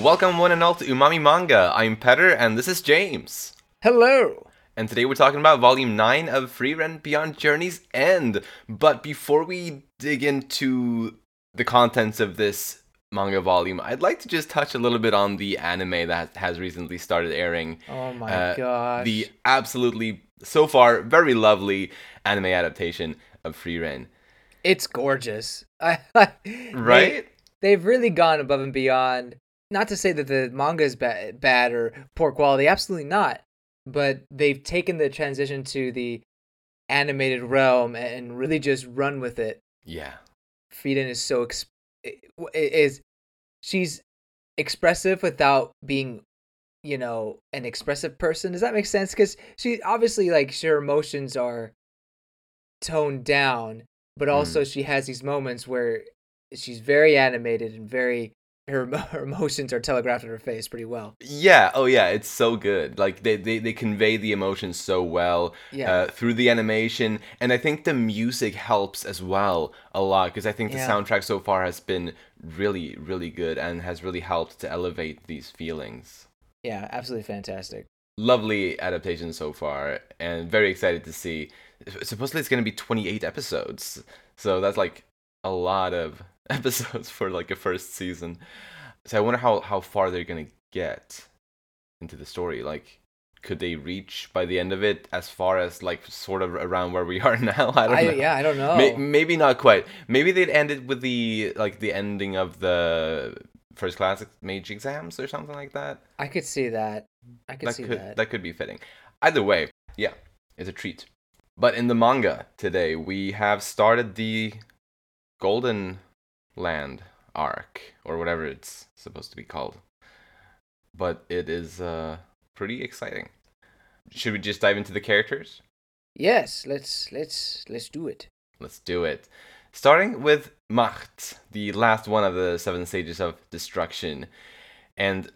Welcome one and all to Umami Manga. I'm Petter and this is James. Hello. And today we're talking about volume 9 of Frieren Beyond Journey's End. But before we dig into the contents of this manga volume, I'd like to just touch a little bit on the anime that has recently started airing. Oh my Uh, gosh. The absolutely, so far, very lovely anime adaptation of Frieren. it's gorgeous. Right? They, have really gone above and beyond. Not to say that the manga is ba- bad or poor quality, absolutely not. But they've taken the transition to the animated realm and really just run with it. yeah. Frieren is so ex- is she's expressive without being you know an expressive person does that make sense because she obviously like her emotions are toned down but hmm. also she has these moments where she's very animated and very her, her emotions are telegraphed in her face pretty well Yeah, oh yeah, it's so good. Like they, they, they convey the emotions so well yeah uh, through the animation, and I think the music helps as well a lot because I think the Yeah. soundtrack so far has been really really good and has really helped to elevate these feelings. yeah absolutely fantastic Lovely adaptation so far, and very excited to see. Supposedly it's going to be 28 episodes, so that's like a lot of episodes for like a first season. So I wonder how how far they're going to get into the story. Like, could they reach by the end of it as far as like sort of around where we are now? I don't I, know. yeah i don't know May- maybe not quite. Maybe they'd end it with the like the ending of the first class mage exams or something like that. i could see that i could that see could that, that could be fitting. Either way, yeah, it's a treat. But in the manga today, we have started the Golden Land arc or whatever it's supposed to be called. But it is uh pretty exciting. Should we just dive into the characters? yes let's let's let's do it Let's do it. Starting with Macht, the last one of the seven stages of destruction. And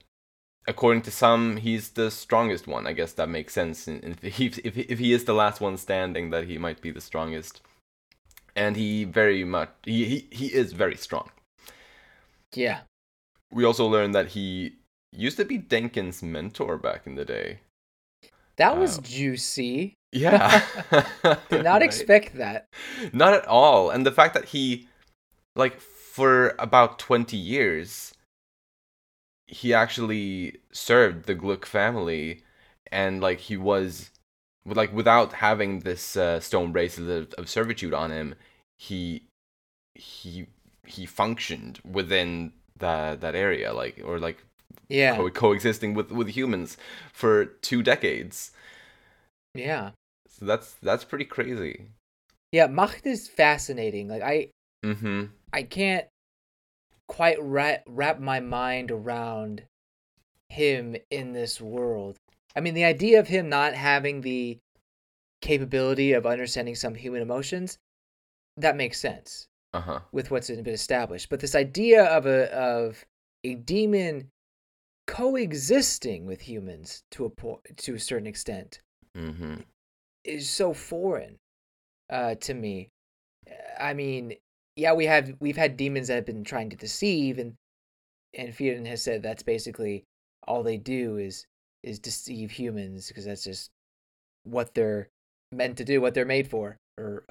according to some, he's the strongest one. I guess that makes sense. If he, if, he- if he is the last one standing, that he might be the strongest. And he very much, he, he, he is very strong. yeah We also learned that he used to be Denken's mentor back in the day. that was Wow. juicy Yeah. did not Right? expect that Not at all. And the fact that he, like, for about 20 years, he actually served the Gluck family and, like, he was, like, without having this uh, stone bracelet of, of servitude on him, he, he, he functioned within that, that area, like, or, like, yeah co- coexisting with, with humans for two decades. yeah So that's, that's pretty crazy. Yeah, Macht is fascinating. Like I Mm hmm. I can't quite wrap wrap my mind around him in this world. I mean, the idea of him not having the capability of understanding some human emotions that makes sense Uh huh. with what's been established. But this idea of a of a demon coexisting with humans to a point to a certain extent Mm hmm. is so foreign uh, to me. I mean, yeah, we have we've had demons that have been trying to deceive, and and Frieren has said that's basically all they do is is deceive humans because that's just what they're meant to do, what they're made for, or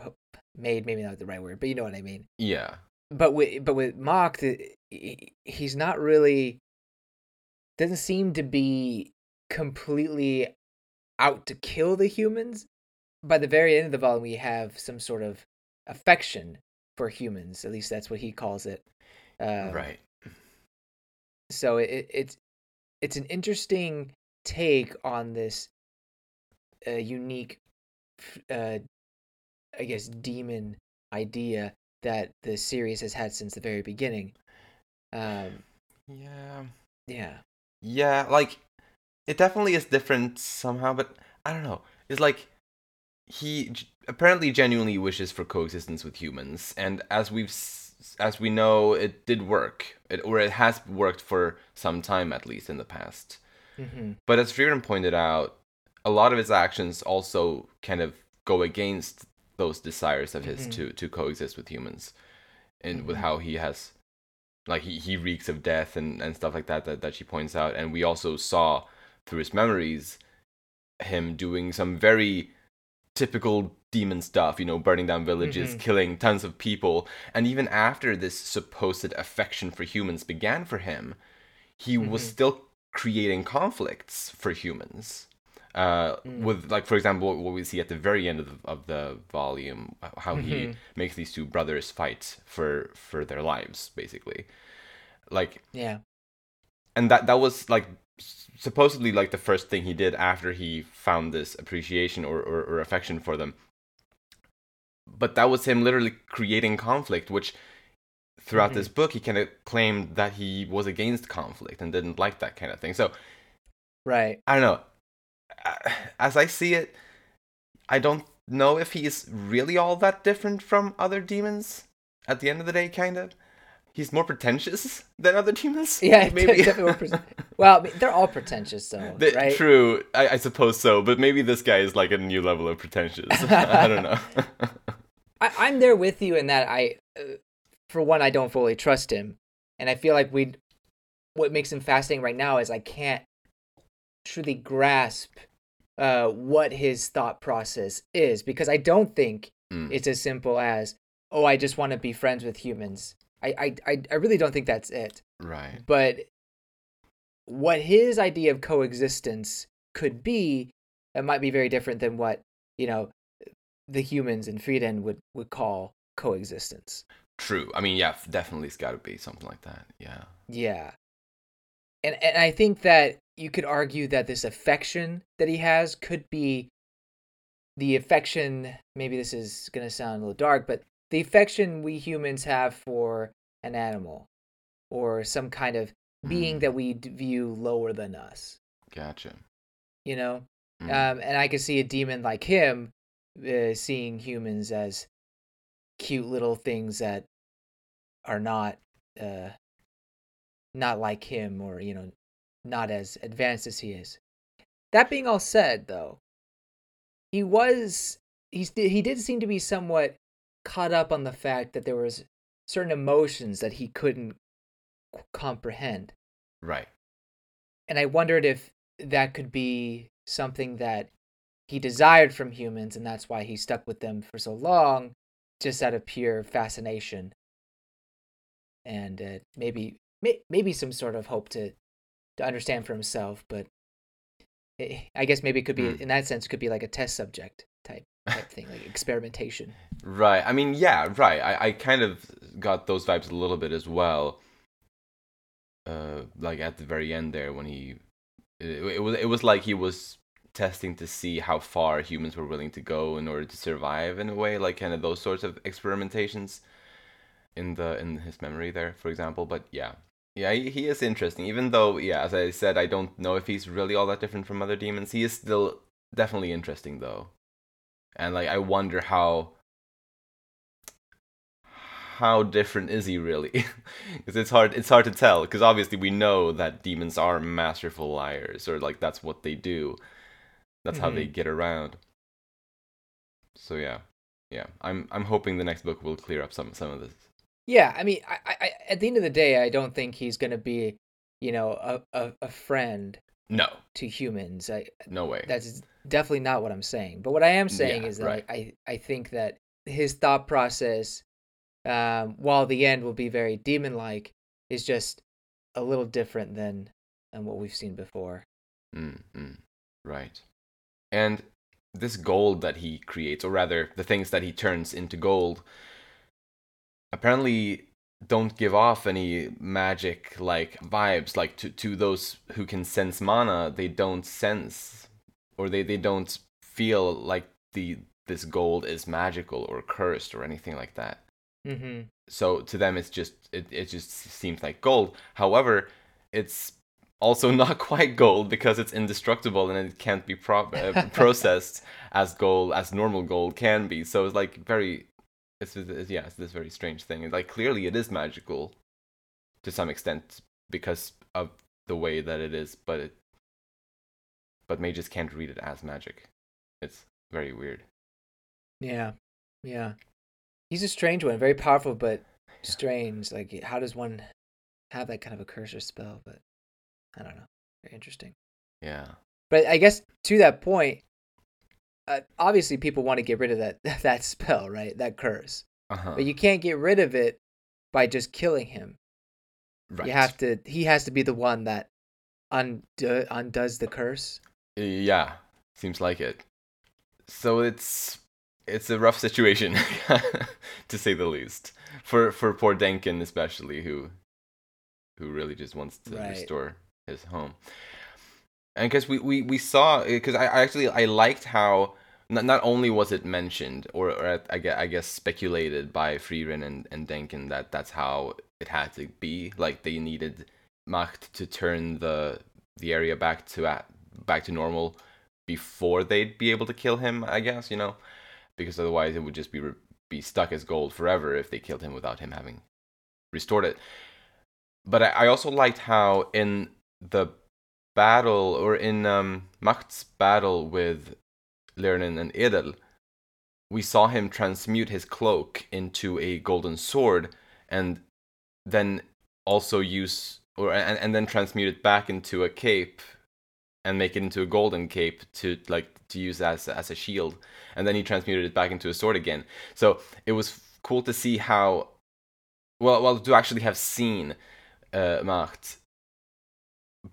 made maybe not the right word, but you know what I mean. Yeah. But with but with Macht, he- he's not really doesn't seem to be completely out to kill the humans. By the very end of the volume, we have some sort of affection for humans. At least that's what he calls it. Uh, right. So it, it's it's an interesting take on this uh, unique, uh, I guess, demon idea that the series has had since the very beginning. Um, Yeah. yeah, Yeah, like it definitely is different somehow, but I don't know. It's like he g- apparently genuinely wishes for coexistence with humans, and as we've s- as we know, it did work. It or it has worked for some time at least in the past. Hmm But as Frieren pointed out, a lot of his actions also kind of go against those desires of his Mhm. to to coexist with humans, and with Mhm. how he has like he, he reeks of death and, and stuff like that, that that she points out and we also saw through his memories him doing some very typical demon stuff you know burning down villages Mhm. killing tons of people and even after this supposed affection for humans began for him he was Mhm. still creating conflicts for humans uh, Mm. with like for example what we see at the very end of the, of the volume how he Mhm. makes these two brothers fight for for their lives basically like Yeah. and that that was like supposedly like the first thing he did after he found this appreciation or, or, or affection for them but that was him literally creating conflict which throughout Mhm. this book he kind of claimed that he was against conflict and didn't like that kind of thing so Right. i don't know as i see it i don't know if he's really all that different from other demons at the end of the day kind of he's more pretentious than other demons Yeah, maybe definitely more pre- well, they're all pretentious though, The- right? True, I, I suppose so, but maybe this guy is like a new level of pretentious. I don't know. I, I'm there with you in that I, uh, for one, I don't fully trust him, and I feel like we, what makes him fascinating right now is I can't truly grasp uh, what his thought process is because I don't think Mm, it's as simple as oh I just want to be friends with humans. I, I I really don't think that's it. right. But what his idea of coexistence could be, it might be very different than what you know the humans in Frieren would would call coexistence. True. I mean, yeah, definitely it's got to be something like that. Yeah. Yeah. And and I think that you could argue that this affection that he has could be the affection maybe this is going to sound a little dark, but the affection we humans have for an animal or some kind of being Mm, that we view lower than us, Gotcha. you know? Mm, Um, and I could see a demon like him uh, seeing humans as cute little things that are not uh, not like him or you know not as advanced as he is. That being all said, though, he was he's he did seem to be somewhat caught up on the fact that there was certain emotions that he couldn't comprehend right. and I wondered if that could be something that he desired from humans, and that's why he stuck with them for so long, just out of pure fascination, and uh, maybe may, maybe some sort of hope to to understand for himself. But eh, I guess maybe it could be Hmm. in that sense, it could be like a test subject type type thing, like experimentation. Right. I mean, yeah, right. I, I kind of got those vibes a little bit as well. Uh, like at the very end there when he, it, it was it was like he was testing to see how far humans were willing to go in order to survive in a way, like kind of those sorts of experimentations in the in his memory there, for example. But yeah, yeah, he, he is interesting. Even though, yeah, as I said, I don't know if he's really all that different from other demons. He is still definitely interesting though, and like I wonder how how different is he really? Because it's hard it's hard to tell. Because obviously we know that demons are masterful liars, or like that's what they do. That's how they get around. So yeah, yeah. I'm I'm hoping the next book will clear up some some of this. Yeah, I mean, I, I, at the end of the day, I don't think he's gonna be, you know, a, a, a friend No, to humans. I, no way. That's definitely not what I'm saying. But what I am saying Yeah, is that right. I, I, think that his thought process, um, while the end will be very demon like, is just a little different than, than what we've seen before. Mm, mm, right. And this gold that he creates, or rather, the things that he turns into gold, apparently don't give off any magic like vibes. Like to, to those who can sense mana, they don't sense or they, they don't feel like the this gold is magical or cursed or anything like that Mm-hmm. so to them it's just it, it just seems like gold however it's also not quite gold because it's indestructible and it can't be pro- uh, processed as gold as normal gold can be. So it's like very it's, it's yeah it's this very strange thing. Like clearly it is magical to some extent because of the way that it is but it but mages can't read it as magic. It's very weird. Yeah, yeah. He's a strange one, very powerful, but strange. Like, how does one have that kind of a curse or spell, but I don't know. Very interesting. Yeah. But I guess to that point, uh, obviously people want to get rid of that that spell, right? That curse. Uh-huh. But you can't get rid of it by just killing him. right. You have to. He has to be the one that undo, undoes the curse. Yeah, seems like it. So it's it's a rough situation, to say the least, for for poor Denken especially, who who really just wants to Right. restore his home. And because we, we we saw because I, I actually I liked how not, not only was it mentioned or, or I guess, I guess speculated by Frieren and and Denken that that's how it had to be like they needed Macht to turn the the area back to back to normal before they'd be able to kill him. I guess you know, because otherwise it would just be be stuck as gold forever if they killed him without him having restored it. But I also liked how in the battle or in um, Macht's battle with Lernen and Edel, we saw him transmute his cloak into a golden sword and then also use or and, and then transmute it back into a cape and make it into a golden cape to like to use as as a shield. And then he transmuted it back into a sword again. So it was cool to see how well well to actually have seen uh Macht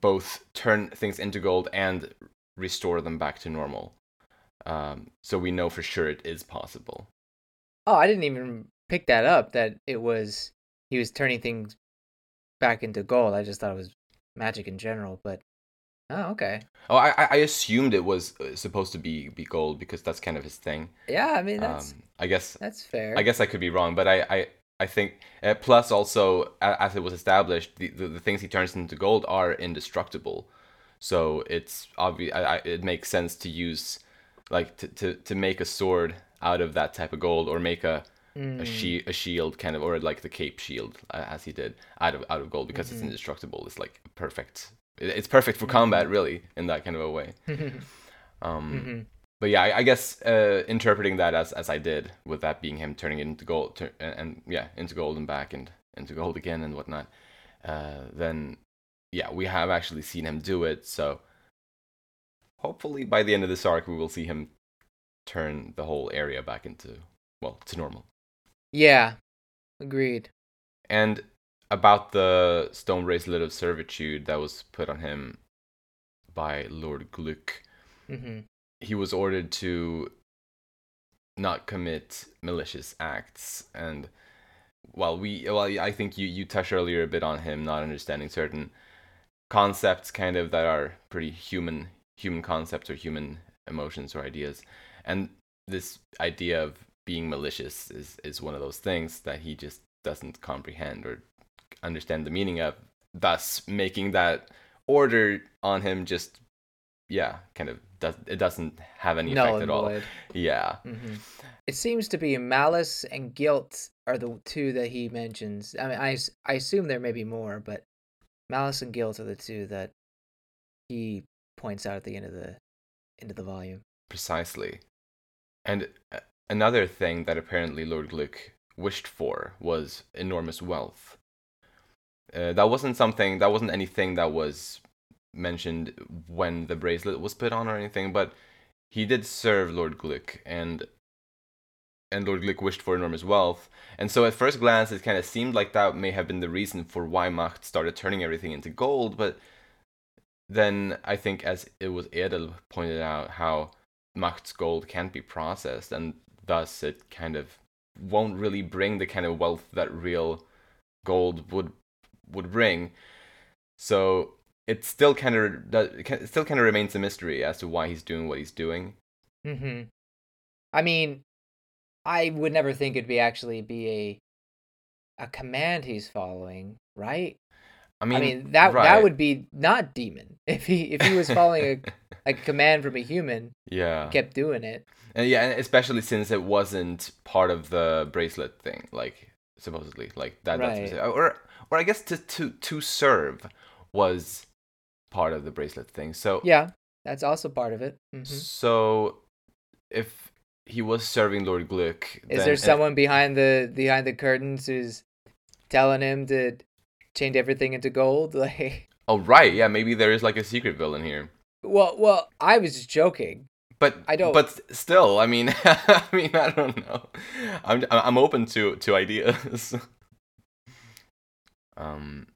both turn things into gold and restore them back to normal um so we know for sure it is possible Oh, I didn't even pick that up. That it was he was turning things back into gold. I just thought it was magic in general. But oh, okay. oh i I- assumed it was uh, supposed to be be gold because that's kind of his thing Yeah, I mean that's um i guess that's fair. I guess I could be wrong, but I I, I think uh, plus also as it was established, the, the, the things he turns into gold are indestructible, so it's obvious. It makes sense to use like to, to, to make a sword out of that type of gold, or make a a, Mm, she, a shield kind of, or like the cape shield uh, as he did out of out of gold because it's Mhm. indestructible. It's like perfect. It's perfect for combat, really, in that kind of a way. Um, mhm. But yeah, I, I guess uh, interpreting that as as I did, with that being him turning it into gold, and, and yeah, into gold and back and into gold again and whatnot, uh, then yeah, we have actually seen him do it. So hopefully by the end of this arc, we will see him turn the whole area back into well to normal. Yeah, agreed. And about the stone bracelet of servitude that was put on him by Lord Gluck. hmm he was ordered to not commit malicious acts. And while we well i think you you touched earlier a bit on him not understanding certain concepts kind of that are pretty human human concepts or human emotions or ideas. And this idea of being malicious is is one of those things that he just doesn't comprehend or understand the meaning of thus making that order on him just yeah kind of does it doesn't have any effect at all void. yeah hmm It seems to be malice and guilt are the two that he mentions. I mean, I I assume there may be more, but malice and guilt are the two that he points out at the end of the end of the volume. precisely and uh, another thing that apparently lord Gluck wished for was enormous wealth uh, that wasn't something that wasn't anything that was mentioned when the bracelet was put on or anything but he did serve lord gluck and and lord gluck wished for enormous wealth. And so at first glance it kind of seemed like that may have been the reason for why macht started turning everything into gold but then i think as it was edel pointed out how macht's gold can't be processed and thus it kind of won't really bring the kind of wealth that real gold would would bring. So it still kind of still kind of remains a mystery as to why he's doing what he's doing hmm I mean, I would never think it'd be actually be a a command he's following, right? i mean, I mean, that right. that would be not demon if he if he was following a a command from a human, yeah kept doing it. and yeah and especially since it wasn't part of the bracelet thing like supposedly like that Right. specific- or or i guess to to to serve was part of the bracelet thing so Yeah, that's also part of it. hmm so if he was serving lord gluck Is then- there and- someone behind the behind the curtains who's telling him to change everything into gold. Like, Oh right, yeah, maybe there is like a secret villain here. well, well, I was just joking. But I don't- But still, I mean, I mean, I don't know. I'm I'm open to to ideas. um,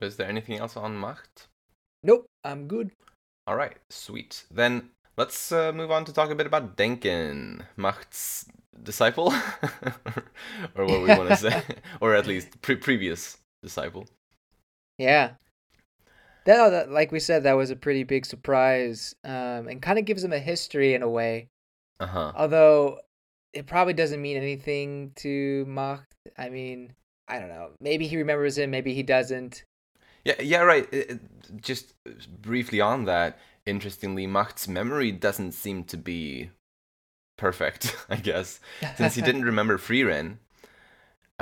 is there anything else on Macht? Nope, I'm good. All right, sweet. Then let's uh, move on to talk a bit about Denken, Macht's disciple, or what we want to say, or at least pre- previous disciple. Yeah. That, that, like we said, that was a pretty big surprise, um, and kind of gives him a history in a way. Uh huh. Although it probably doesn't mean anything to Macht. I mean, I don't know. Maybe he remembers him, maybe he doesn't. Yeah, yeah, right. It- it- just briefly on that, interestingly, Macht's memory doesn't seem to be perfect. I guess since he didn't remember Frieren.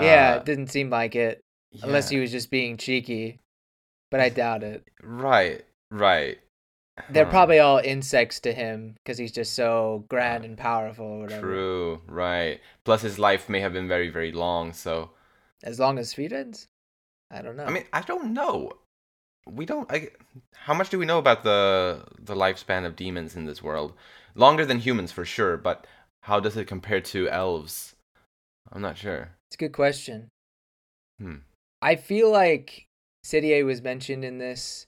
yeah, Uh, it didn't seem like it, unless he was just being cheeky. But I doubt it. Right, right. They're Huh. probably all insects to him because he's just so grand and powerful or whatever. True, right. Plus, his life may have been very, very long. So, As long as Frieren's? I don't know. I mean, I don't know. We don't. I, how much do we know about the the lifespan of demons in this world? Longer than humans, for sure. But how does it compare to elves? I'm not sure. it's a good question. Hmm. I feel like Serie was mentioned in this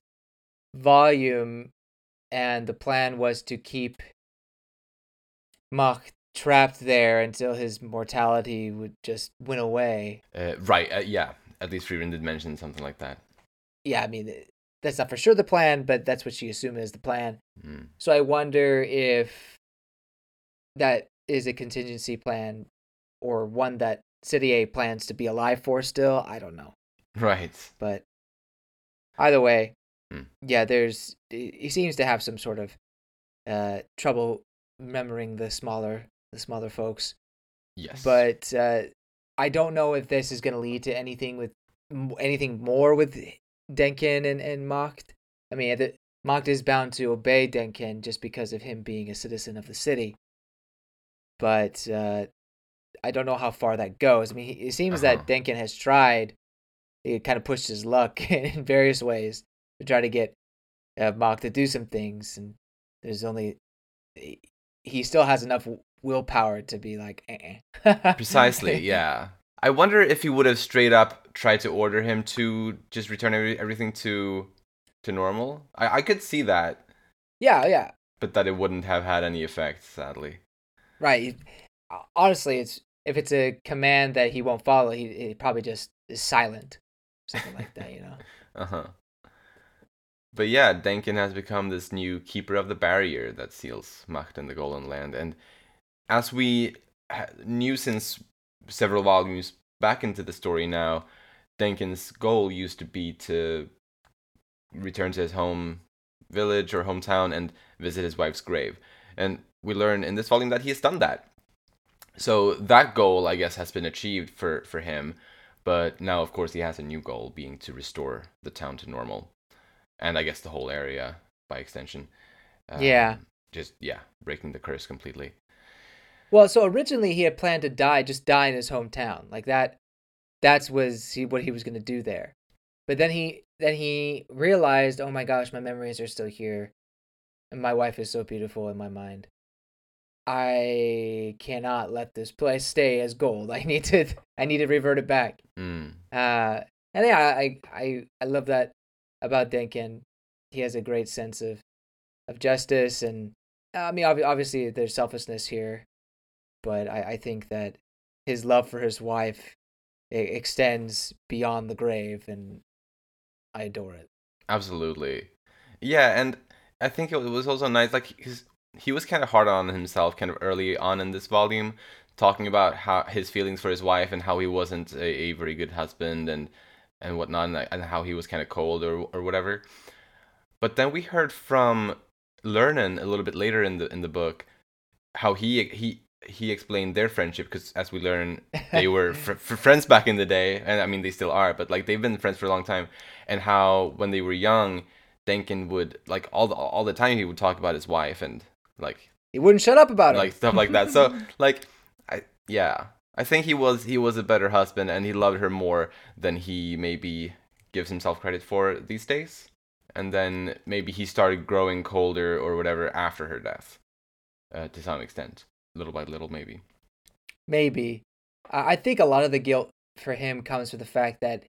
volume, and the plan was to keep Macht trapped there until his mortality would just win away. Uh, right. Uh, yeah. At least Frieren did mention something like that. Yeah, I mean, that's not for sure the plan, but that's what she assumed is the plan. Hmm. So I wonder if that is a contingency plan or one that Serie plans to be alive for still. I don't know. Right. but either way Hmm. yeah there's he he seems to have some sort of uh trouble remembering the smaller the smaller folks Yes. but uh i don't know if this is going to lead to anything with anything more with denken and and Macht. i mean the Macht is bound to obey denken just because of him being a citizen of the city but uh i don't know how far that goes i mean he- it seems Uh-huh. that denken has tried he kind of pushed his luck in various ways to try to get uh, to do some things, and there's only he- still has enough willpower to be like, eh. Precisely. Yeah. I wonder if he would have straight up tried to order him to just return every, everything to to normal. I I could see that, yeah, yeah, but that it wouldn't have had any effect. Sadly. right. Honestly, it's if it's a command that he won't follow, he, he probably just is silent, something like that, you know. Uh huh. But yeah, Denken has become this new keeper of the barrier that seals Macht and the Golden Land. And as we knew since several volumes back into the story now, Denken's goal used to be to return to his home village or hometown and visit his wife's grave. And we learn in this volume that he has done that. So that goal, I guess, has been achieved for, for him. But now, of course, he has a new goal, being to restore the town to normal, and I guess the whole area by extension. Yeah. Um, Just yeah, breaking the curse completely. Well, so originally he had planned to die, just die in his hometown, like that. That's was he what he was gonna do there, but then he then he realized, oh my gosh, my memories are still here, and my wife is so beautiful in my mind. I cannot let this place stay as gold. I need to I need to revert it back. Mm. Uh, and yeah, I I I love that about Denken. He has a great sense of of justice, and I mean, obviously there's selfishness here, but I I think that his love for his wife extends beyond the grave, and I adore it. Absolutely. Yeah, and I think it was also nice. Like his, he was kind of hard on himself, kind of early on in this volume, talking about how his feelings for his wife and how he wasn't a, a very good husband and and whatnot, and, and how he was kind of cold or or whatever. But then we heard from Lernen a little bit later in the in the book how he he he explained their friendship because as we learn they were fr- fr- friends back in the day and i mean they still are but like they've been friends for a long time and how when they were young denken would like all the all the time he would talk about his wife and like he wouldn't shut up about it. like stuff like that so like i yeah i think he was he was a better husband and he loved her more than he maybe gives himself credit for these days. And then maybe he started growing colder or whatever after her death, uh, to some extent, little by little, maybe. Maybe. I I think a lot of the guilt for him comes from the fact that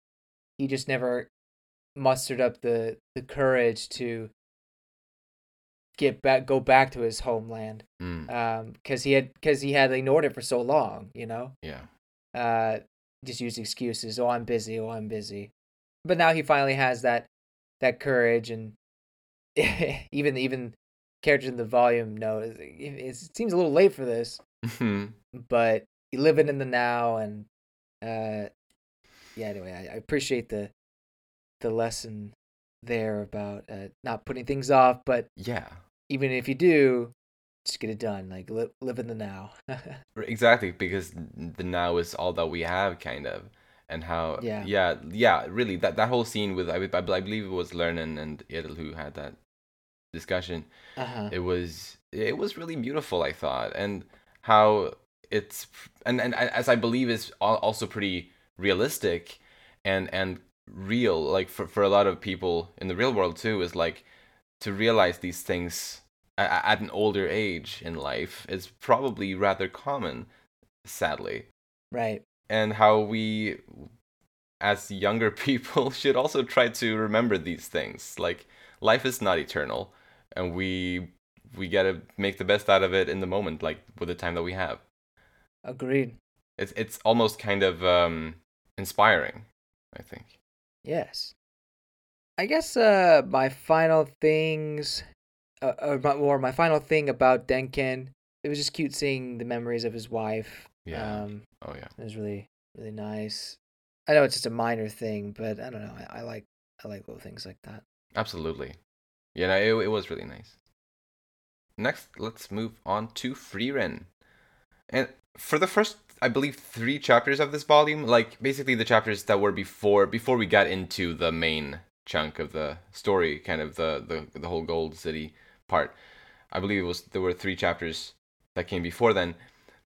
he just never mustered up the the courage to get back go back to his homeland Mm, um because he had because he had ignored it for so long you know yeah. uh just used excuses oh i'm busy oh i'm busy but now he finally has that that courage and even even characters in the volume know it, it seems a little late for this but you living in the now and uh yeah anyway I, I appreciate the the lesson there about uh, not putting things off but yeah. even if you do just get it done like li- live in the now Exactly, because the now is all that we have, kind of, and how Yeah. yeah, yeah, really that that whole scene with I, I, believe it was Lernen and Edel who had that discussion. uh-huh. It was it was really beautiful, I thought, and how it's and and as I believe is also pretty realistic, and and real, like for for a lot of people in the real world too, is like to realize these things at, at an older age in life is probably rather common, sadly, right. And how we as younger people should also try to remember these things like life is not eternal and we we got to make the best out of it in the moment like with the time that we have agreed it's it's almost kind of um inspiring i think Yes. I guess uh my final things uh, my, or my final thing about Denken, it was just cute seeing the memories of his wife. Yeah. Um oh yeah it was really really nice. I know it's just a minor thing, but I don't know. I, I like I like little things like that. absolutely yeah no, it, it was really nice next let's move on to Frieren. and for the first i believe three chapters of this volume like basically the chapters that were before before we got into the main chunk of the story kind of the the, the whole gold city part i believe it was there were three chapters that came before then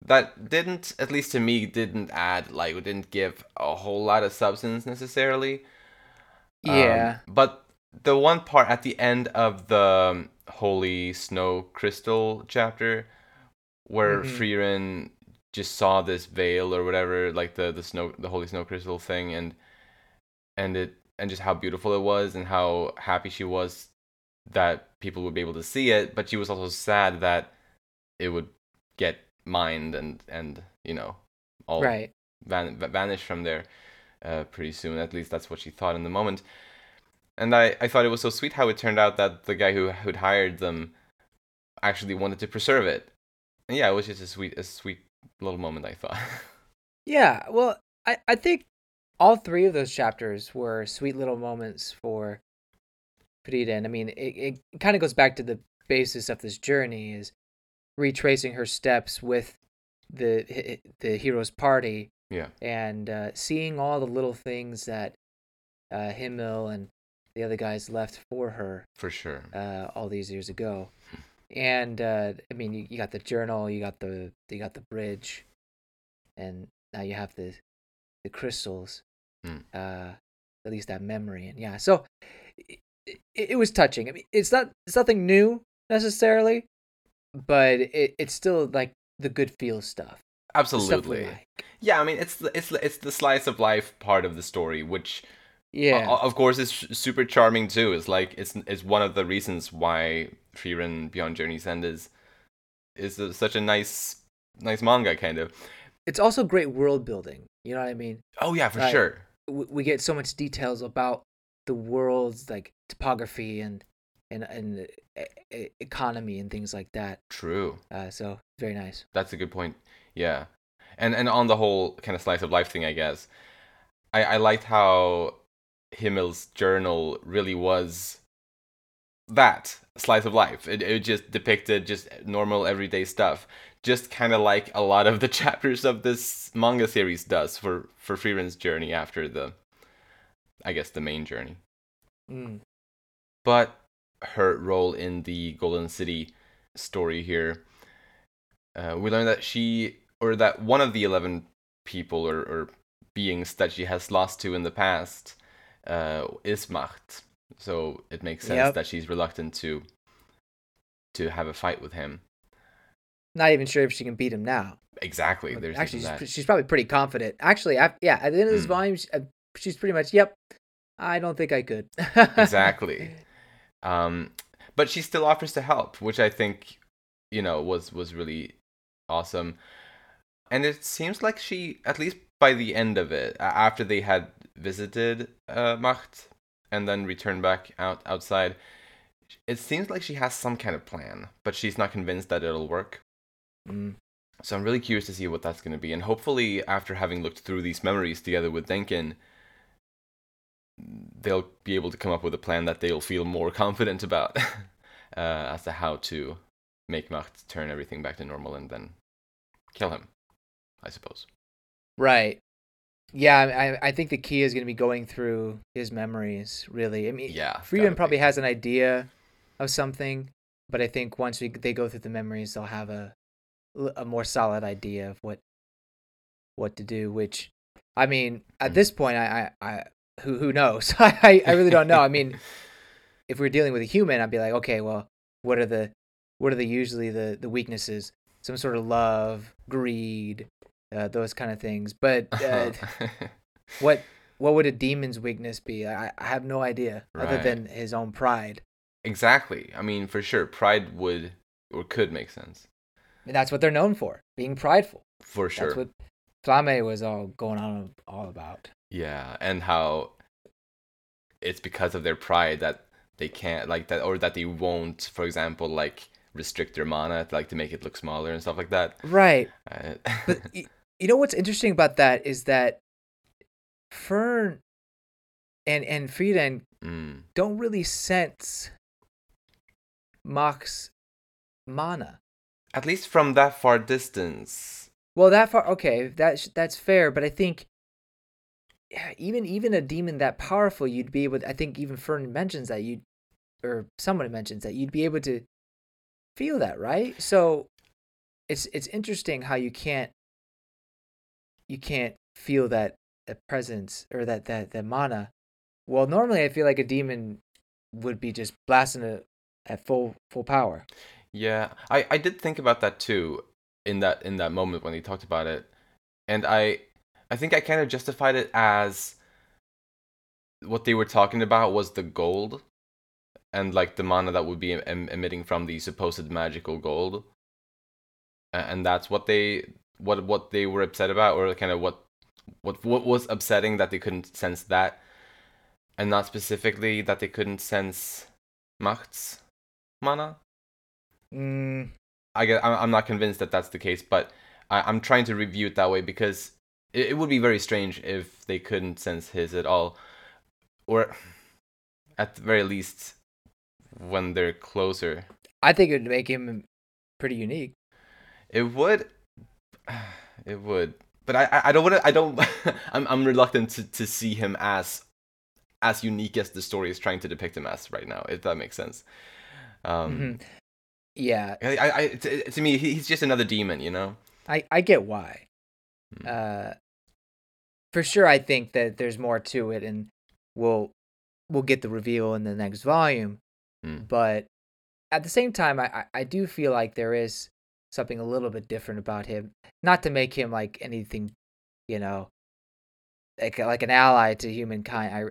that didn't at least to me didn't add like didn't give a whole lot of substance necessarily um, Yeah. but the one part at the end of the um, Holy Snow Crystal chapter, where Mhm. Frieren just saw this veil or whatever, like the the snow, the Holy Snow Crystal thing, and and it and just how beautiful it was and how happy she was that people would be able to see it, but she was also sad that it would get mined and and you know all right. van- vanish from there uh, pretty soon. At least that's what she thought in the moment. And I, I thought it was so sweet how it turned out that the guy who who'd hired them actually wanted to preserve it. And yeah, it was just a sweet a sweet little moment. I thought. Yeah, well, I, I think all three of those chapters were sweet little moments for Frieren. And I mean, it, it kind of goes back to the basis of this journey is retracing her steps with the the hero's party yeah, and uh, seeing all the little things that uh, Himmel and the other guys left for her for sure. uh, all these years ago. And uh, I mean, you, you got the journal, you got the you got the bridge, and now you have the the crystals. Hmm. Uh, at least that memory, and yeah, so it, it, it was touching. I mean, it's not it's nothing new necessarily, but it, it's still like the good feel stuff. the stuff Absolutely. like. Yeah, I mean it's the, it's the, it's the slice of life part of the story, which Yeah. o- of course it's super charming too. It's like it's it's one of the reasons why Frieren Beyond Journey's End is is a, such a nice nice manga kind of. it's also great world building. You know what I mean? Oh yeah, for Right. sure. we, we get so much details about the world's like topography and and and e- economy and things like that. True. Uh, so very nice. That's a good point. Yeah, and and on the whole kind of slice of life thing, I guess, I I liked how Himmel's journal really was that slice of life. It it just depicted just normal everyday stuff, just kind of like a lot of the chapters of this manga series does for for Frieren's journey after the, I guess the main journey. Mm. but her role in the Golden City story here, uh, we learn that she, or that one of the 11 people or, or beings that she has lost to in the past, uh, is Macht. So it makes sense Yep. that she's reluctant to to have a fight with him. Not even sure if she can beat him now. Exactly. There's Actually, she's, she's probably pretty confident. Actually, af- yeah, at the end of this Hmm. volume, she- uh, she's pretty much, yep, I don't think I could. exactly. Um, but she still offers to help, which I think, you know, was was really awesome. And it seems like she, at least by the end of it, after they had visited uh, Macht and then returned back out outside, it seems like she has some kind of plan, but she's not convinced that it'll work. Mm. So I'm really curious to see what that's going to be, and hopefully, after having looked through these memories together with Denken, they'll be able to come up with a plan that they'll feel more confident about uh, as to how to make Macht turn everything back to normal and then kill him, I suppose. Right. Yeah, I, I think the key is going to be going through his memories, really. I mean, Yeah, would probably be- has an idea of something, but I think once we, they go through the memories, they'll have a, a more solid idea of what what to do. Which, I mean, at Mm. this point, I, I, I who who knows? I I really don't know. I mean, if we're dealing with a human, I'd be like, okay, well, what are the what are the usually the the weaknesses? Some sort of love, greed, uh, those kind of things. But uh, what what would a demon's weakness be? I, I have no idea, other than his own pride. exactly. I mean, for sure, pride would or could make sense. And that's what they're known for, being prideful. For sure. That's what Flamme was all going on all about. Yeah, and how it's because of their pride that they can't like that, or that they won't, for example, like restrict their mana, like to make it look smaller and stuff like that. Right. Uh, But you know what's interesting about that is that Fern and and Frieren mm, don't really sense Macht's mana. at least from that far distance. Well, that far, okay, that's that's fair, but I think yeah, even even a demon that powerful, you'd be able. To, I think even Fern mentions that you, or someone mentions that you'd be able to feel that, right? So it's it's interesting how you can't you can't feel that that presence or that that that mana. Well, normally I feel like a demon would be just blasting it at full full power. Yeah, I I did think about that too in that in that moment when he talked about it, and I I think I kind of justified it as what they were talking about was the gold, and like the mana that would be em- emitting from the supposed magical gold, and that's what they what what they were upset about, or kind of what what what was upsetting that they couldn't sense that, and not specifically that they couldn't sense Macht's mana. Mm, I get, I'm I'm not convinced that that's the case, but I, I'm trying to review it that way because it, it would be very strange if they couldn't sense his at all, or at the very least when they're closer. I think it would make him pretty unique. It would, it would, but I I- don't want to. I don't. I'm I'm reluctant to to see him as as unique as the story is trying to depict him as right now. If that makes sense. Um, Mhm. Yeah, I, I, I to, to me he's just another demon, you know. I I get why. Hmm. Uh, for sure, I think that there's more to it, and we'll we'll get the reveal in the next volume. Hmm. But at the same time, I I- I do feel like there is something a little bit different about him. Not to make him like anything, you know, like like an ally to humankind. I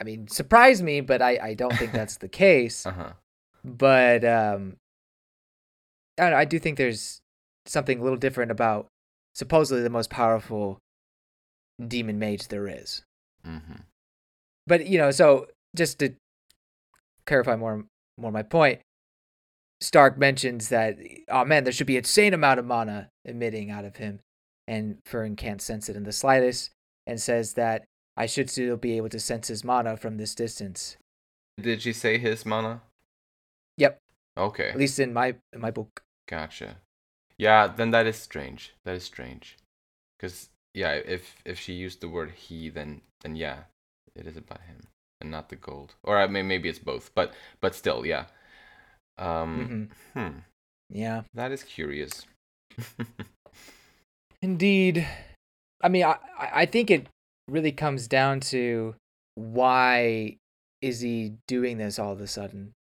I mean, surprise me, but I I don't think that's the case. Uh huh. but um I don't know, I do think there's something a little different about supposedly the most powerful demon mage there is. Mm-hmm. But you know, so just to clarify more more my point, Stark mentions that oh man, there should be insane amount of mana emitting out of him, and Fern can't sense it in the slightest, and says that I should still be able to sense his mana from this distance. Did she say his mana? Yep, Okay, at least in my in my book. gotcha. Yeah, then that is strange. That is strange. Because yeah, if if she used the word he, then then yeah, it is about him and not the gold. Or I mean, maybe it's both, but but still, yeah. Um, hmm hmm, Yeah. that is curious. Indeed. I mean, I, I think it really comes down to why is he doing this all of a sudden?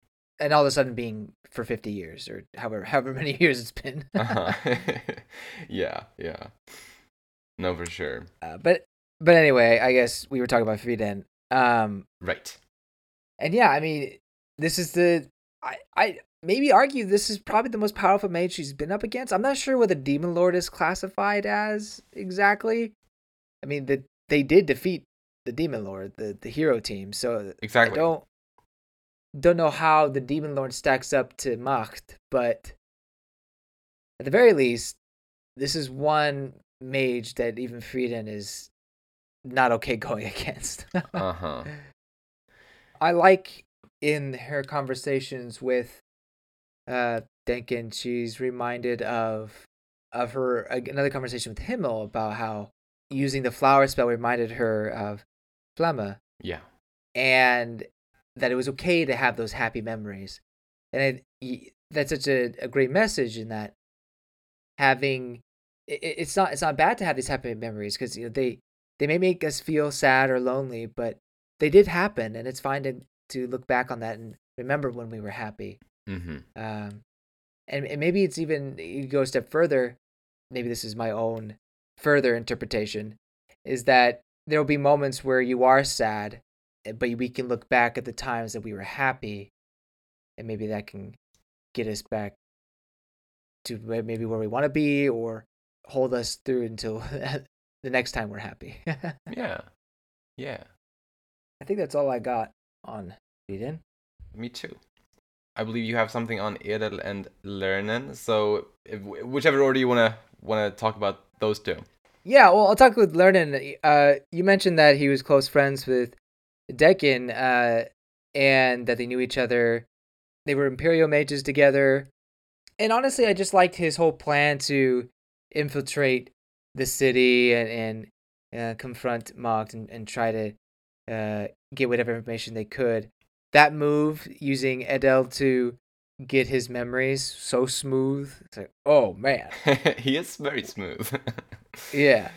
And all of a sudden being for 50 years or however however many years it's been. uh-huh. yeah, yeah. No, for sure. Uh, but but anyway, I guess we were talking about Frieren. Um, Right. and yeah, I mean, this is the I I maybe argue this is probably the most powerful mage she's been up against. I'm not sure what the Demon Lord is classified as exactly. I mean, the they did defeat the Demon Lord, the the hero team. So Exactly. I don't don't know how the Demon Lord stacks up to Macht, but at the very least, this is one mage that even Frieren is not okay going against. Uh-huh. I like in her conversations with uh Denken, she's reminded of of her another conversation with Himmel about how using the flower spell reminded her of Flamme Yeah. and that it was okay to have those happy memories. And it, that's such a, a great message in that having it, it's not it's not bad to have these happy memories because you know they they may make us feel sad or lonely, but they did happen, and it's fine to to look back on that and remember when we were happy. Mm-hmm. Um, and, and maybe it's even you go a step further. Maybe this is my own further interpretation, is that there will be moments where you are sad, eh, but we can look back at the times that we were happy, and maybe that can get us back to maybe where we want to be, or hold us through until the next time we're happy. yeah. Yeah. I think that's all I got on Eden. Me too. I believe you have something on Edel and Lernen. So, if, whichever order you wanna wanna talk about those two. Yeah, well, I'll talk with Lernen. Uh, you mentioned that he was close friends with Denken, uh, and that they knew each other. They were Imperial mages together, and honestly, I just liked his whole plan to infiltrate the city and and uh, confront Macht and, and try to uh, get whatever information they could. That move using Edel to get his memories so smooth. It's like, oh man, he is very smooth. yeah.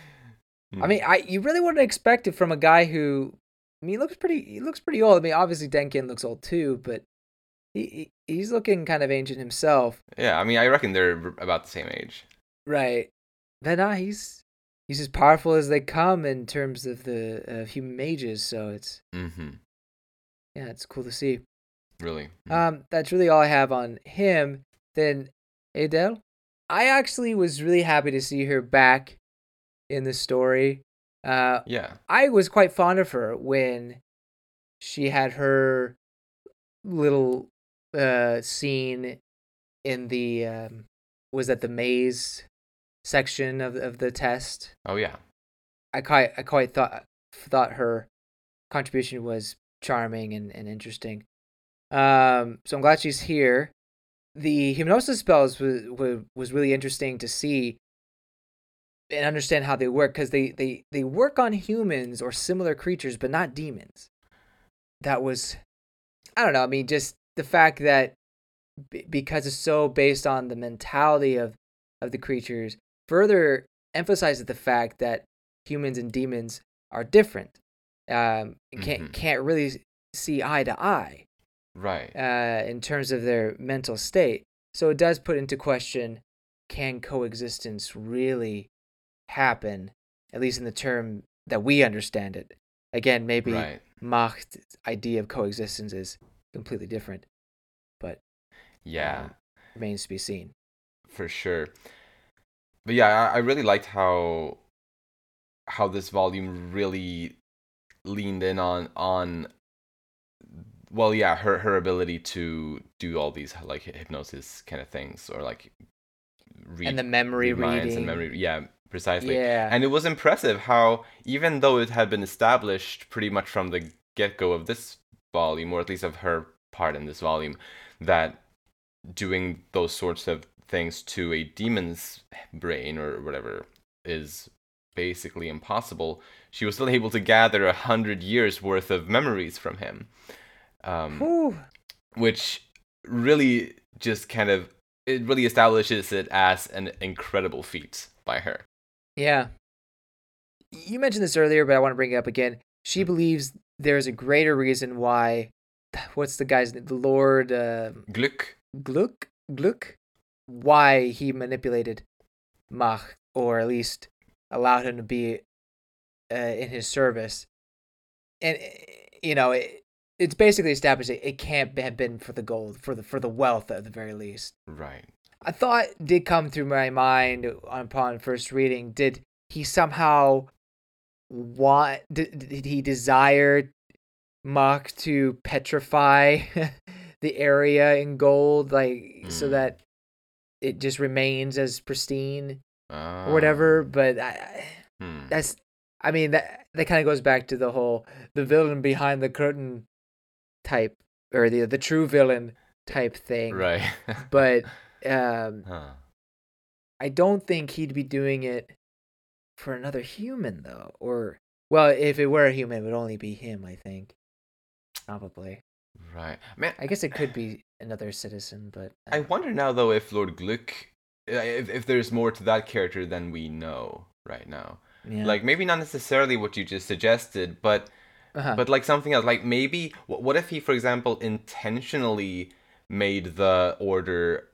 Hmm. I mean, I you really wouldn't expect it from a guy who, I mean, he looks pretty. He looks pretty old. I mean, obviously Denken looks old too, but he, he he's looking kind of ancient himself, yeah, I mean, I reckon they're about the same age. right? But nah, he's he's as powerful as they come in terms of the uh, human mages. So it's Mm-hmm. Yeah, it's cool to see. Really. Mm. Um, that's really all I have on him. Then Edel, I actually was really happy to see her back in the story. Uh, yeah. I was quite fond of her when she had her little uh scene in the um was that the maze section of of the test. Oh yeah. I quite I quite thought thought her contribution was charming and, and interesting. Um so I'm glad she's here. The hypnosis spells was was, was really interesting to see and understand how they work because they, they they work on humans or similar creatures but not demons that was i don't know i mean just the fact that b- because it's so based on the mentality of of the creatures further emphasizes the fact that humans and demons are different um can't Mhm. can't really see eye to eye Right. uh, in terms of their mental state. So it does put into question can coexistence really happen, at least in the term that we understand it? Again, maybe right. Macht's idea of coexistence is completely different, but Yeah. um, remains to be seen. for sure. But yeah, I, I really liked how how this volume really leaned in on on well yeah her her ability to do all these like hypnosis kind of things or like read, and the memory reading. and memory yeah precisely Yeah. and it was impressive how even though it had been established pretty much from the get-go of this volume or at least of her part in this volume that doing those sorts of things to a demon's brain or whatever is basically impossible she was still able to gather a hundred years worth of memories from him um, which really just kind of it really establishes it as an incredible feat by her Yeah. You mentioned this earlier, but I want to bring it up again. She believes there's a greater reason why. What's the guy's name? The Lord uh, Gluck. Gluck Gluck, why he manipulated Macht, or at least allowed him to be uh, in his service, and you know it, it's basically established it, it can't have been for the gold, for the for the wealth at the very least. Right. A thought did come through my mind upon first reading. Did he somehow want? Did, did he desire Macht to petrify the area in gold, like so Mm. that it just remains as pristine Uh, or whatever? But I, hmm. that's, I mean that that kind of goes back to the whole the villain behind the curtain type or the the true villain type thing. Right. But um, huh. I don't think he'd be doing it for another human though. Or well, if it were a human, it would only be him. I think probably. Right. Man, I guess it could be another citizen, but uh, I wonder now though if Lord Gluck, uh, if if there's more to that character than we know right now. Yeah. Like maybe not necessarily what you just suggested, but uh-huh. but like something else. Like maybe what if he, for example, intentionally made the order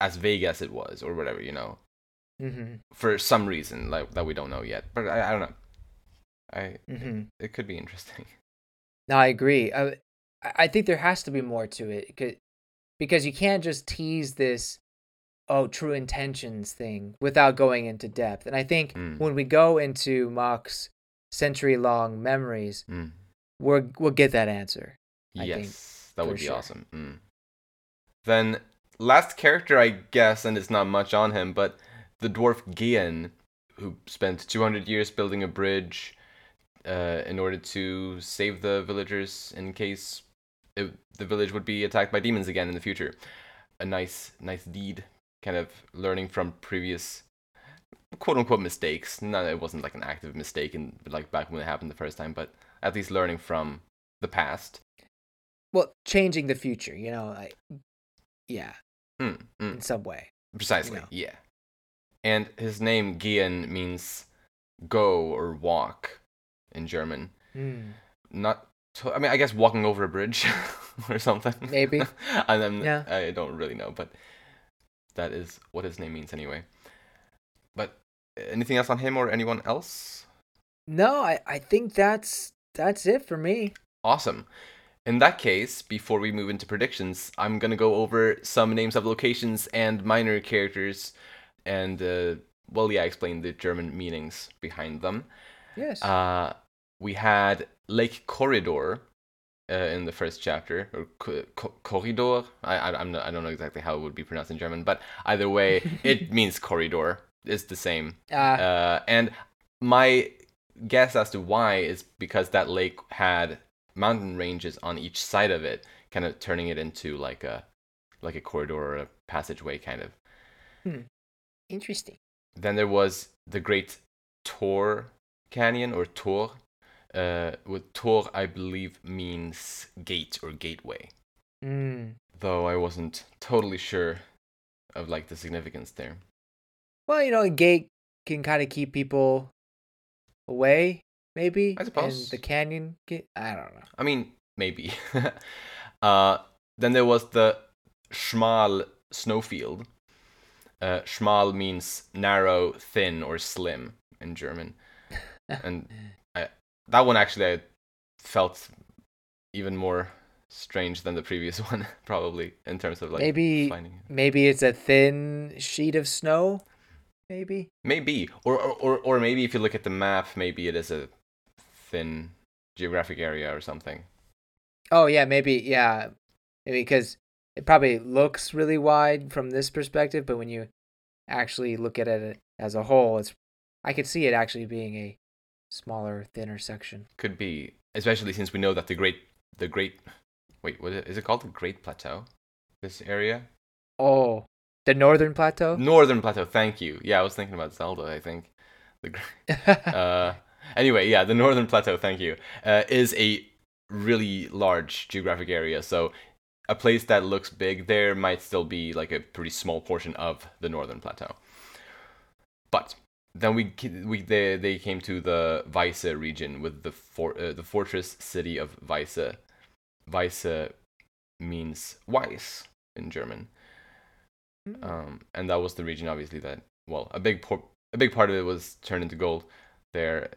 as vague as it was, or whatever, you know, hmm for some reason like that we don't know yet. But I, I don't know. I hmm it could be interesting. No, I agree. I I I think there has to be more to it because because you can't just tease this oh true intentions thing without going into depth. And I think Mm. when we go into Macht's century long memories, Mm. we're we'll get that answer. I think, yes, that would be sure. awesome. Mm. Then last character, I guess, and it's not much on him, but the dwarf Gehen, who spent 200 years building a bridge uh, in order to save the villagers in case it, the village would be attacked by demons again in the future. A nice, nice deed, kind of learning from previous quote unquote mistakes. No, it wasn't like an active mistake, in like back when it happened the first time, but at least learning from the past. Well, changing the future, you know, like yeah, Mm, mm. in some way. Precisely, know. yeah. And his name Gehen means go or walk in German. Mm. Not, to, I mean, I guess walking over a bridge or something. Maybe. and then Yeah. I don't really know, but that is what his name means anyway. But anything else on him or anyone else? No, I I think that's that's it for me. Awesome. In that case, before we move into predictions, I'm gonna go over some names of locations and minor characters, and uh, well, yeah, explain the German meanings behind them. Yes. Uh, we had Lake Corridor uh, in the first chapter, or co- co- Corridor. I I I'm not, I don't know exactly how it would be pronounced in German, but either way, it means corridor. It's the same. uh, Uh, and my guess as to why is because that lake had mountain ranges on each side of it, kind of turning it into like a like a corridor or a passageway kind of. interesting. Then there was the Great Tor Canyon or Tor. Uh, with Tor, I believe means gate or gateway. Mm. Though I wasn't totally sure of like the significance there. Well, you know, a gate can kind of keep people away, maybe. I suppose. The canyon, gate, I don't know. I mean, maybe. uh, then there was the Schmal snowfield. Uh, Schmal means narrow, thin, or slim in German. And that one actually I felt even more strange than the previous one, probably, in terms of like maybe, finding it. maybe it's a thin sheet of snow. Maybe. Maybe. Or, or, or, or maybe if you look at the map, maybe it is a thin geographic area or something. Oh yeah, maybe yeah, maybe because it probably looks really wide from this perspective, but when you actually look at it as a whole, it's I could see it actually being a smaller, thinner section. Could be, especially since we know that the great, the great, wait, what is it, is it called? The Great Plateau. This area, Oh, the northern plateau. Northern Plateau. Thank you. Yeah, I was thinking about Zelda. I think. The, uh, anyway, yeah, the Northern Plateau. Thank you. Uh, is a really large geographic area. So a place that looks big there might still be like a pretty small portion of the Northern Plateau. But then we we they they came to the Weise region with the for, uh, the fortress city of Weise. Weise means Weiss in German. Mm. Um, and that was the region, obviously, that well, a big por- a big part of it was turned into gold. There,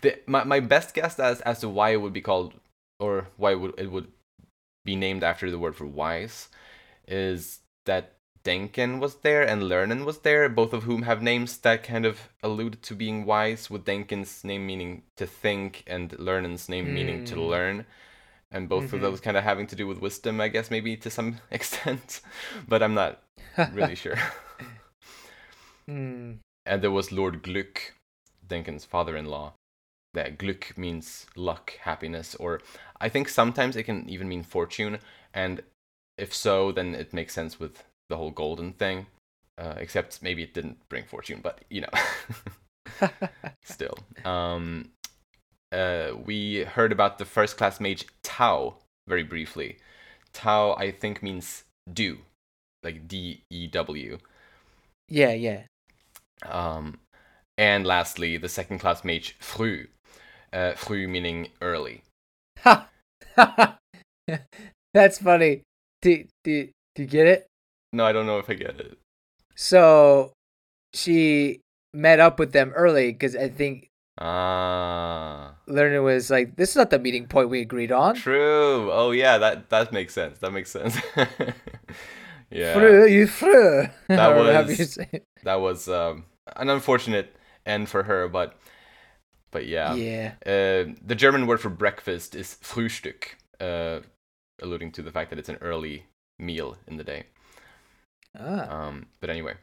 the, my my best guess as as to why it would be called or why it would it would be named after the word for wise is that Denken was there and Lernen was there, both of whom have names that kind of allude to being wise, with Denken's name meaning to think and Lernen's name meaning to Mm. learn. And both Mhm. of those kind of having to do with wisdom, I guess, maybe to some extent. but I'm not really sure. Mm. and there was Lord Gluck, Denken's father-in-law. That Gluck means luck, happiness, or I think sometimes it can even mean fortune. And if so, then it makes sense with the whole golden thing. Uh, except maybe it didn't bring fortune, but you know, still. Um, uh, we heard about the first class mage Tau very briefly. Tau, I think, means do, like D E W. yeah, yeah. Um, and lastly, the second class mage Fru. Uh, Fru meaning early. Ha! That's funny. Do, do, do you get it? No, I don't know if I get it. So she met up with them early because I think Ah, Lernen was like, "This is not the meeting point we agreed on." true. Oh yeah, that that makes sense. That makes sense. yeah, Fru, you fru. That was- you say it. that was um, an unfortunate end for her, but but yeah. Yeah. Uh, the German word for breakfast is Frühstück, uh, alluding to the fact that it's an early meal in the day. Ah. Um, but anyway,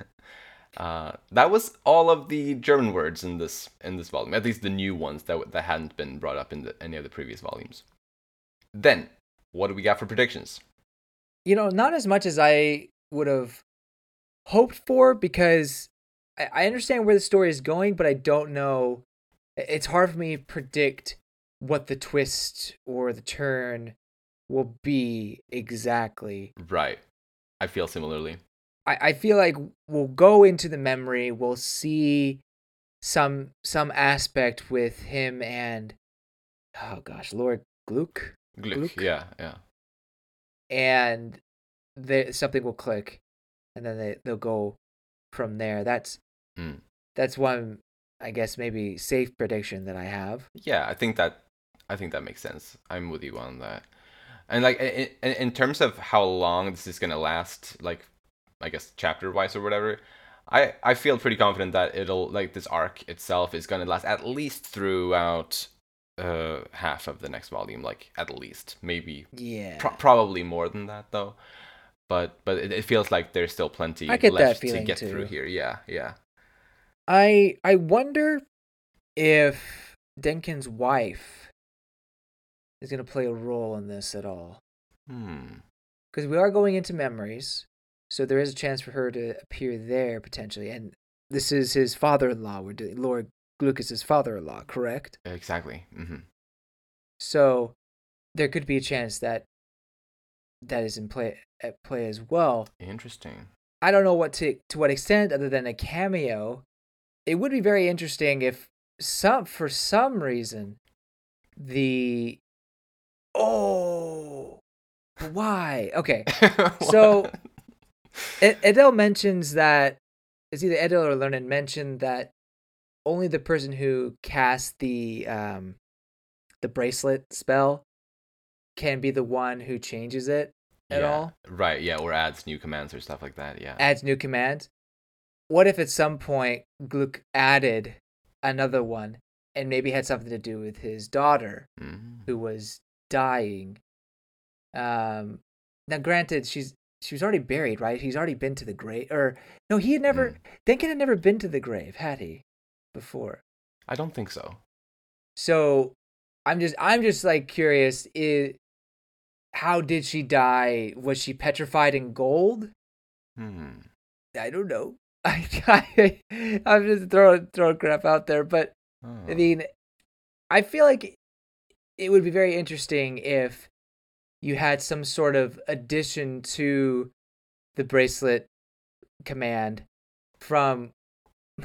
uh, that was all of the German words in this in this volume. At least the new ones that that hadn't been brought up in the, any of the previous volumes. Then, what do we got for predictions? you know, not as much as I would have hoped for because I, I understand where the story is going, but I don't know. It's hard for me to predict what the twist or the turn will be exactly. Right, I feel similarly. I, I feel like we'll go into the memory, we'll see some some aspect with him and oh gosh, Lord Gluck, Gluck, Gluck? yeah, yeah. and there something will click, and then they they'll go from there. That's Mm. that's one, I guess maybe safe prediction that I have. Yeah, I think that I think that makes sense. I'm with you on that. And like in, in terms of how long this is gonna last, like I guess chapter wise or whatever, I I feel pretty confident that it'll like this arc itself is gonna last at least throughout uh half of the next volume, like at least maybe Yeah, pro- probably more than that though. But but it, it feels like there's still plenty I get that left to get through here. Yeah, yeah. I I wonder if Denken's wife is gonna play a role in this at all. Hmm. because we are going into memories, so there is a chance for her to appear there potentially. And this is his father-in-law. We're doing Lord Lucas's father-in-law, correct? Exactly. hmm So there could be a chance that that is in play at play as well. Interesting. I don't know what to to what extent, other than a cameo. It would be very interesting if some for some reason the oh why okay So- Ed- Edel mentions that it's either Edel or Lernen mentioned that only the person who cast the um the bracelet spell can be the one who changes it at Yeah, all, Right, yeah, or adds new commands or stuff like that, yeah. adds new commands. What if at some point Gluck added another one and maybe had something to do with his daughter Mhm. who was dying? Um, now granted, she's she was already buried, right? He's already been to the grave, or no, he had never. Mm. Denken had never been to the grave, had he? Before, I don't think so. so I'm just I'm just like curious. Is how did she die? Was she petrified in gold? Hmm. I don't know. I, I I'm just throwing throwing crap out there, but I Oh. mean, I feel like it would be very interesting if you had some sort of addition to the bracelet command from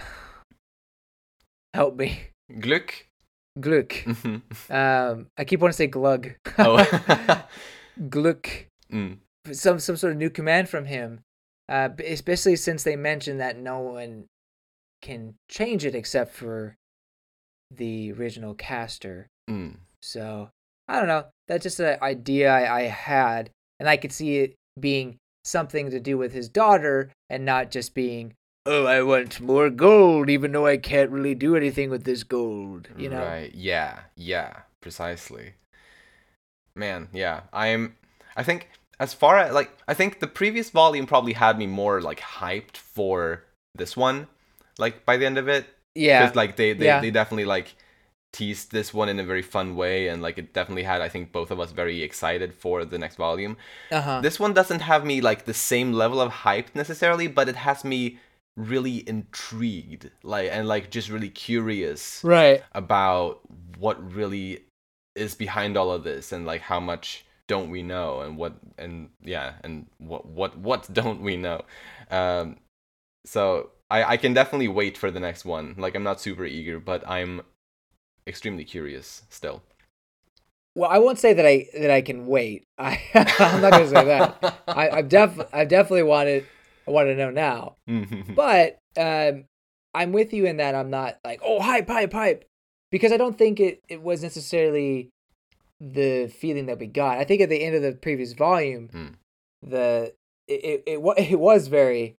help me Glück. Gluck. Mhm. Um, I keep wanting to say glug. Oh. Gluck. Mm. Some some sort of new command from him. Uh, especially since they mentioned that no one can change it except for the original caster. Mm. So I don't know. That's just an idea I, I had, and I could see it being something to do with his daughter, and not just being, oh, I want more gold, even though I can't really do anything with this gold. You know? Right. Yeah. Yeah. Precisely. Man, yeah. I'm I think as far as like I think the previous volume probably had me more like hyped for this one. Like by the end of it. Yeah. Because like they they, Yeah. they definitely like teased this one in a very fun way and like it definitely had I think both of us very excited for the next volume. Uh huh. This one doesn't have me like the same level of hype necessarily, but it has me really intrigued like and like just really curious Right. about what really is behind all of this and like how much don't we know and what and yeah and what what what don't we know um so i i can definitely wait for the next one like i'm not super eager but i'm extremely curious still Well, I won't say that I that I can wait. I I'm not gonna say that. I I def I definitely want it. I want to know now. Mhm. But um, I'm with you in that I'm not like, oh, hype, hype, hype, because I don't think it, it was necessarily the feeling that we got. I think at the end of the previous volume, Hmm. the it it, it, it was very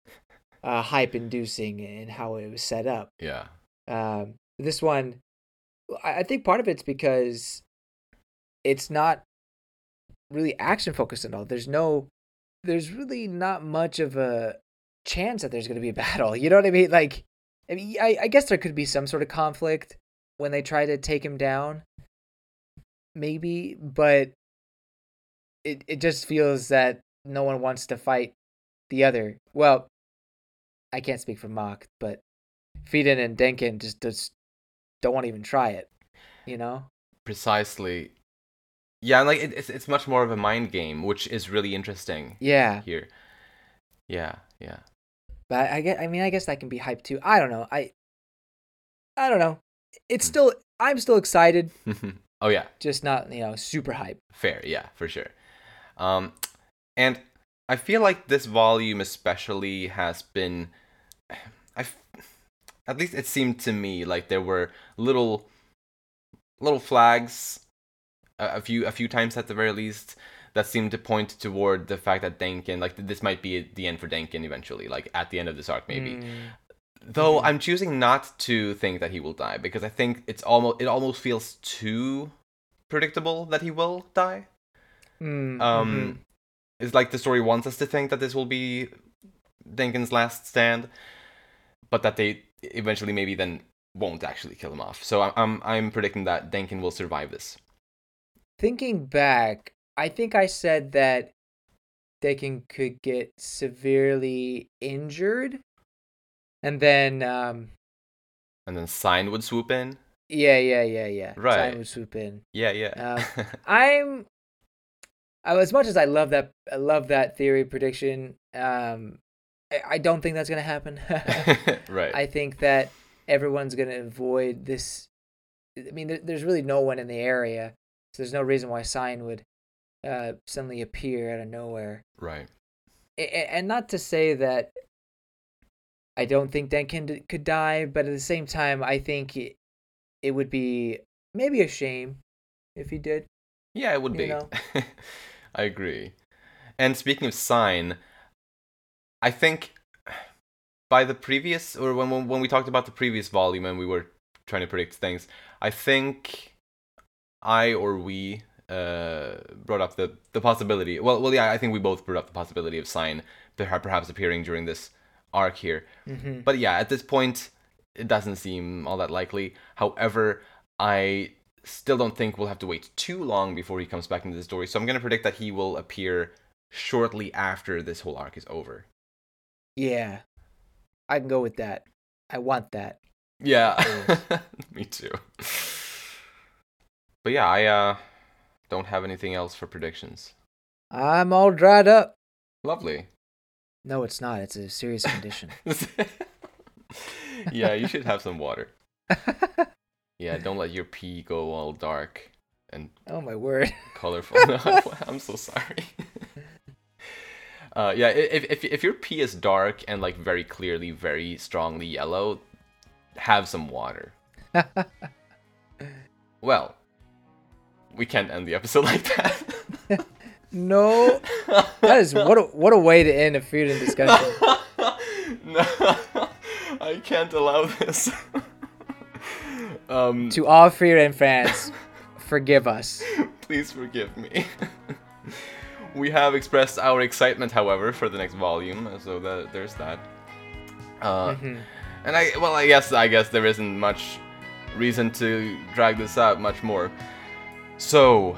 uh, hype inducing in how it was set up. yeah Um, this one, I, think part of it's because it's not really action focused at all. There's no, there's really not much of a chance that there's going to be a battle. You know what I mean? Like, I mean, I, guess there could be some sort of conflict when they try to take him down, maybe, but it it just feels that no one wants to fight the other. Well, I can't speak for Macht, but Frieren and Denken just just don't want to even try it. You know? precisely yeah like it, it's it's much more of a mind game which is really interesting Yeah. here yeah yeah But I get I mean I guess that can be hype too. I don't know. I I don't know. It's still I'm still excited, oh yeah just not, you know, super hype. Fair, yeah, for sure. Um, and I feel like this volume especially has been, I, at least it seemed to me like there were little, little flags, a, a few a few times at the very least that seemed to point toward the fact that Denken, like this might be the end for Denken eventually, like at the end of this arc maybe. Mm, Though Mhm. I'm choosing not to think that he will die because I think it's almost it almost feels too predictable that he will die. mm, Um, mhm. it's like the story wants us to think that this will be Denken's last stand, but that they eventually maybe then won't actually kill him off. So I'm I'm, I'm predicting that Denken will survive this. Thinking back, I think I said that Denken could get severely injured. And then um And then Sein would swoop in. yeah, yeah, yeah, yeah. Right. Time would swoop in. Yeah, yeah. I'm I, as much as I love that I love that theory prediction, um I, don't think that's gonna happen. right. I think that everyone's gonna avoid this I mean there's really no one in the area, so there's no reason why Sein would uh suddenly appear out of nowhere. Right. And not to say that I don't think Denken could die, but at the same time, I think it, it would be maybe a shame if he did. Yeah, it would You be. I agree. And speaking of Sein, I think by the previous or when when we talked about the previous volume and we were trying to predict things, I think I or we uh brought up the the possibility. Well, well, yeah, I think we both brought up the possibility of Sein perhaps appearing during this arc here. Mm-hmm. But yeah, at this point, it doesn't seem all that likely. However, I still don't think we'll have to wait too long before he comes back into the story. So I'm going to predict that he will appear shortly after this whole arc is over. Yeah, I can go with that. I want that. Yeah, me too. But yeah, I uh, don't have anything else for predictions. I'm all dried up. Lovely. No, it's not. It's a serious condition. yeah, you should have some water. Yeah, don't let your pee go all dark and oh my word. colorful. No, I'm so sorry. Uh, yeah, if, if if your pee is dark and like very clearly, very strongly yellow, have some water. well, we can't end the episode like that. no, that is what a, what a way to end a food and discussion. no, I can't allow this. um, to all Frieren fans, forgive us. Please forgive me. We have expressed our excitement, however, for the next volume, so that there's that. Uh, Mhm. And I, well, I guess, I guess there isn't much reason to drag this out much more. So,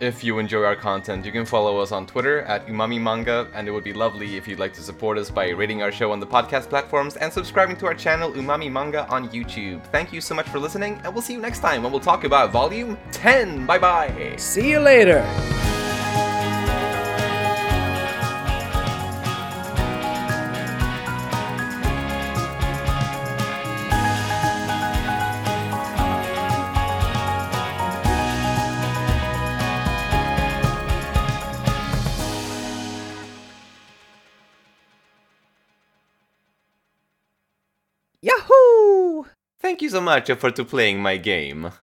if you enjoy our content, you can follow us on Twitter at Umami Manga, and it would be lovely if you'd like to support us by rating our show on the podcast platforms and subscribing to our channel Umami Manga on YouTube. Thank you so much for listening, and we'll see you next time when we'll talk about Volume 10. Bye bye! See you later. Thank you so much for to playing my game.